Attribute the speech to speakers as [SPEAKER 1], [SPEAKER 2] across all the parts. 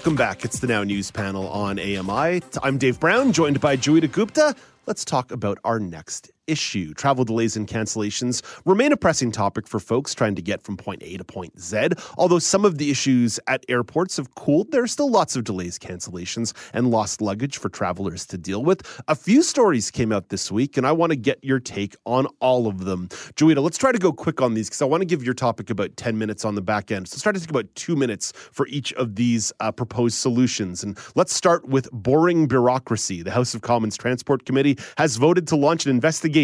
[SPEAKER 1] Welcome back. It's the Now News panel on AMI. I'm Dave Brown, joined by Joeita Gupta. Let's talk about our next issue. Travel delays and cancellations remain a pressing topic for folks trying to get from point A to point Z. Although some of the issues at airports have cooled, there are still lots of delays, cancellations, and lost luggage for travelers to deal with. A few stories came out this week, and I want to get your take on all of them. Joeita, let's try to go quick on these because I want to give your topic about 10 minutes on the back end. So let's try to take about two minutes for each of these uh, proposed solutions. And let's start with boring bureaucracy. The House of Commons Transport Committee has voted to launch an investigation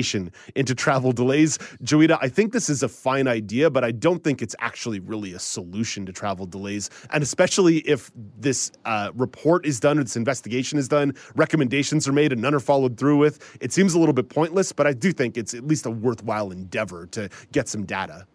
[SPEAKER 1] into travel delays. Joeita, I think this is a fine idea, but I don't think it's actually really a solution to travel delays. And especially if this uh, report is done, this investigation is done, recommendations are made, and none are followed through with, it seems a little bit pointless, but I do think it's at least a worthwhile endeavor to get some data.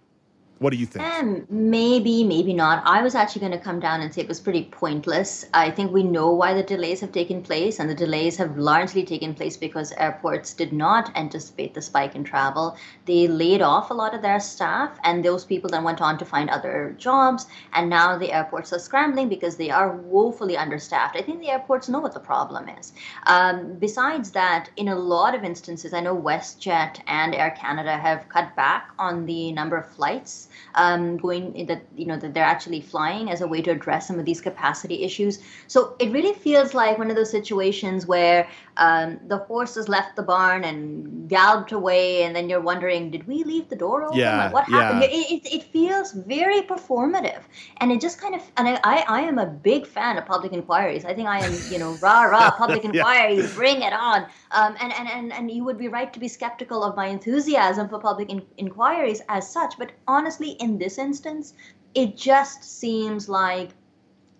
[SPEAKER 1] What do you think?
[SPEAKER 2] Um, maybe, maybe not. I was actually going to come down and say it was pretty pointless. I think we know why the delays have taken place, and the delays have largely taken place because airports did not anticipate the spike in travel. They laid off a lot of their staff, and those people then went on to find other jobs. And now the airports are scrambling because they are woefully understaffed. I think the airports know what the problem is. Um, besides that, in a lot of instances, I know WestJet and Air Canada have cut back on the number of flights um, going that you know that they're actually flying as a way to address some of these capacity issues. So it really feels like one of those situations where um, the horse has left the barn and galloped away, and then you're wondering, did we leave the door open?
[SPEAKER 1] Yeah,
[SPEAKER 2] like, what happened?
[SPEAKER 1] yeah.
[SPEAKER 2] It, it, it feels very performative, and it just kind of and I, I, I am a big fan of public inquiries. I think I am you know rah rah public inquiries, bring it on. Um, and, and and and you would be right to be skeptical of my enthusiasm for public in- inquiries as such, but honestly in this instance, it just seems like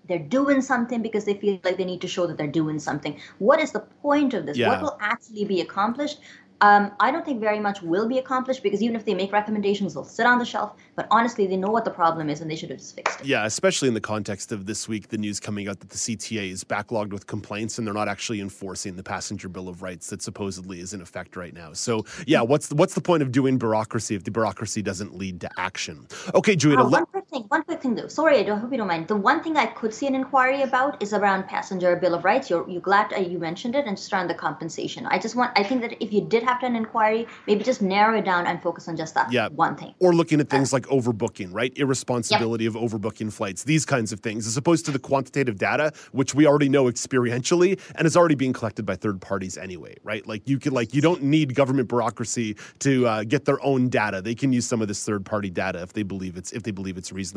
[SPEAKER 2] they're doing something because they feel like they need to show that they're doing something. What is the point of this?
[SPEAKER 1] Yeah.
[SPEAKER 2] What will actually be accomplished? Um, I don't think very much will be accomplished because even if they make recommendations, they'll sit on the shelf. But honestly, they know what the problem is and they should have just fixed it.
[SPEAKER 1] Yeah, especially in the context of this week, the news coming out that the CTA is backlogged with complaints and they're not actually enforcing the passenger bill of rights that supposedly is in effect right now. So, yeah, what's the, what's the point of doing bureaucracy if the bureaucracy doesn't lead to action? Okay, Julia,
[SPEAKER 2] Oh, thing, one quick thing though. Sorry, I don't hope you don't mind. The one thing I could see an inquiry about is around passenger bill of rights. You're you glad uh, you mentioned it, and just around the compensation. I just want. I think that if you did have to an inquiry, maybe just narrow it down and focus on just that
[SPEAKER 1] Yeah.
[SPEAKER 2] one thing.
[SPEAKER 1] or looking at things like overbooking, right? Irresponsibility of overbooking flights, these kinds of things, as opposed to the quantitative data, which we already know experientially and is already being collected by third parties anyway, right? Like you could, like, you don't need government bureaucracy to uh, get their own data. They can use some of this third party data if they believe it's if they believe it's reasonable.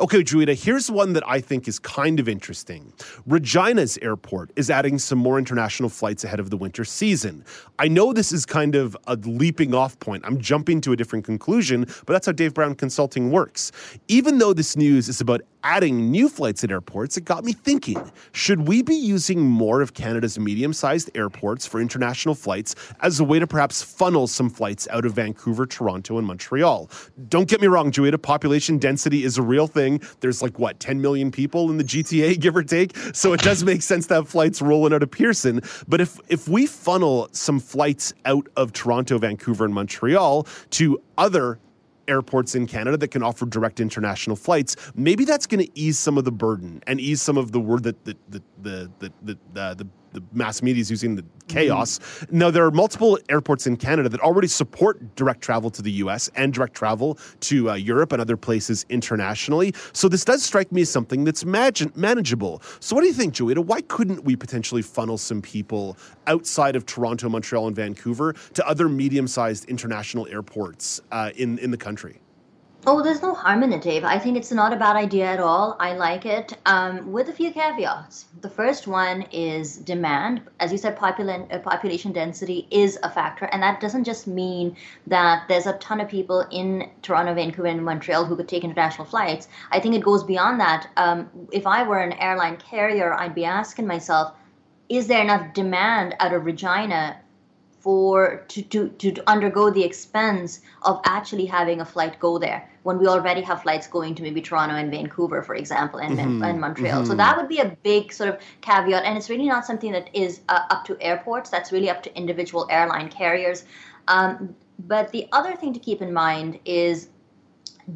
[SPEAKER 1] Okay, Joeita, here's one that I think is kind of interesting. Regina's airport is adding some more international flights ahead of the winter season. I know this is kind of a leaping off point. I'm jumping to a different conclusion, but that's how Dave Brown Consulting works. Even though this news is about adding new flights at airports, it got me thinking should we be using more of Canada's medium sized airports for international flights as a way to perhaps funnel some flights out of Vancouver, Toronto, and Montreal? Don't get me wrong, Joeita, population density is a real thing. There's like, what, 10 million people in the GTA, give or take? So it does make sense to have flights rolling out of Pearson. But if, if we funnel some flights out of Toronto, Vancouver, and Montreal to other airports in Canada that can offer direct international flights, maybe that's going to ease some of the burden and ease some of the word that the the the the the, the, the the mass media is using the chaos. Now, there are multiple airports in Canada that already support direct travel to the US and direct travel to uh, Europe and other places internationally. So, this does strike me as something that's manageable. So, what do you think, Joeita? Why couldn't we potentially funnel some people outside of Toronto, Montreal, and Vancouver to other medium sized international airports uh, in, in the country?
[SPEAKER 2] Oh, there's no harm in it, Dave. I think it's not a bad idea at all. I like it, um, with a few caveats. The first one is demand. As you said, popula- uh, population density is a factor, and that doesn't just mean that there's a ton of people in Toronto, Vancouver, and Montreal who could take international flights. I think it goes beyond that. Um, if I were an airline carrier, I'd be asking myself, is there enough demand out of Regina for to, to, to undergo the expense of actually having a flight go there when we already have flights going to maybe Toronto and Vancouver, for example, and, mm-hmm. and Montreal. Mm-hmm. So that would be a big sort of caveat, and it's really not something that is uh, up to airports. That's really up to individual airline carriers. Um, but the other thing to keep in mind is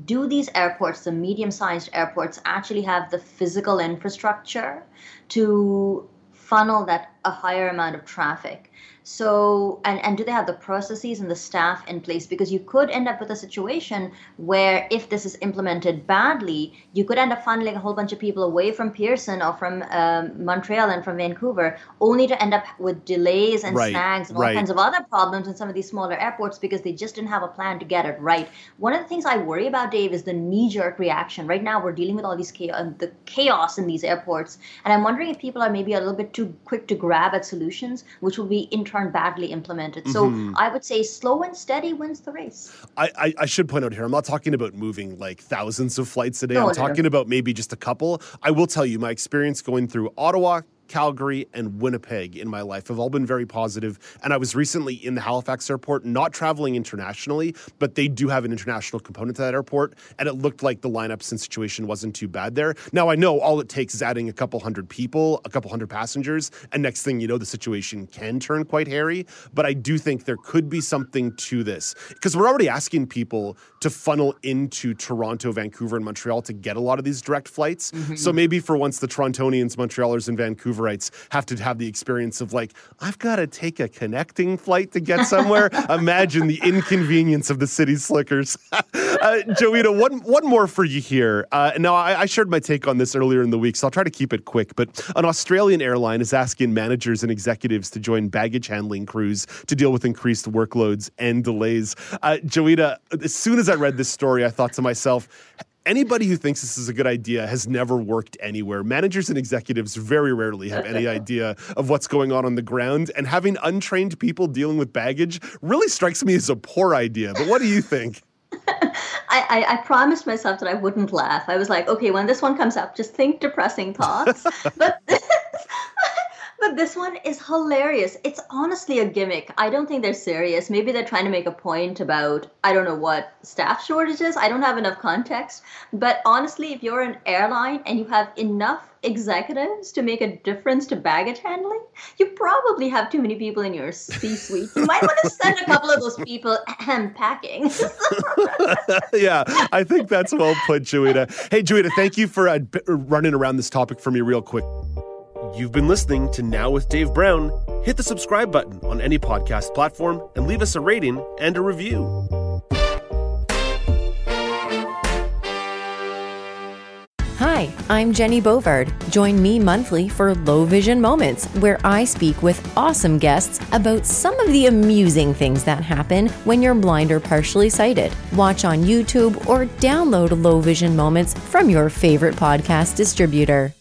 [SPEAKER 2] do these airports, the medium sized airports, actually have the physical infrastructure to funnel that a higher amount of traffic? So, and, and do they have the processes and the staff in place? Because you could end up with a situation where if this is implemented badly, you could end up funneling a whole bunch of people away from Pearson or from um, Montreal and from Vancouver, only to end up with delays and right, snags and all right. kinds of other problems in some of these smaller airports because they just didn't have a plan to get it right. One of the things I worry about, Dave, is the knee-jerk reaction. Right now, we're dealing with all these chaos, uh, the chaos in these airports, and I'm wondering if people are maybe a little bit too quick to grab at solutions, which will be in turn badly implemented. So mm-hmm. I would say slow and steady wins the race.
[SPEAKER 1] I, I, I, should point out here, I'm not talking about moving like thousands of flights a day. No, I'm no, talking no. about maybe just a couple. I will tell you, my experience going through Ottawa, Calgary, and Winnipeg in my life have all been very positive. And I was recently in the Halifax airport, not traveling internationally, but they do have an international component to that airport. And it looked like the lineups and situation wasn't too bad there. Now, I know all it takes is adding a couple hundred people, a couple hundred passengers, and next thing you know, the situation can turn quite hairy. But I do think there could be something to this because we're already asking people to funnel into Toronto, Vancouver, and Montreal to get a lot of these direct flights. Mm-hmm. So maybe for once, the Torontonians, Montrealers, and Vancouver Vancouverites have to have the experience of like, I've got to take a connecting flight to get somewhere. Imagine the inconvenience of the city slickers. uh, Joeita, one one more for you here. Uh, now, I, I shared my take on this earlier in the week, so I'll try to keep it quick. But an Australian airline is asking managers and executives to join baggage handling crews to deal with increased workloads and delays. Uh, Joeita, as soon as I read this story, I thought to myself, anybody who thinks this is a good idea has never worked anywhere. Managers and executives very rarely have any idea of what's going on on the ground, and having untrained people dealing with baggage really strikes me as a poor idea. But what do you think?
[SPEAKER 2] I, I, I, promised myself that I wouldn't laugh. I was like, okay, when this one comes up, just think depressing thoughts. but but this one is hilarious. It's honestly a gimmick. I don't think they're serious. Maybe they're trying to make a point about, I don't know what, staff shortages. I don't have enough context. But honestly, if you're an airline and you have enough executives to make a difference to baggage handling, you probably have too many people in your C suite. You might want to send a couple of those people packing.
[SPEAKER 1] yeah, I think that's well put, Joeita. Hey, Joeita, thank you for uh, running around this topic for me real quick. You've been listening to Now with Dave Brown. Hit the subscribe button on any podcast platform and leave us a rating and a review.
[SPEAKER 3] Hi, I'm Jenny Bovard. Join me monthly for Low Vision Moments, where I speak with awesome guests about some of the amusing things that happen when you're blind or partially sighted. Watch on YouTube or download Low Vision Moments from your favorite podcast distributor.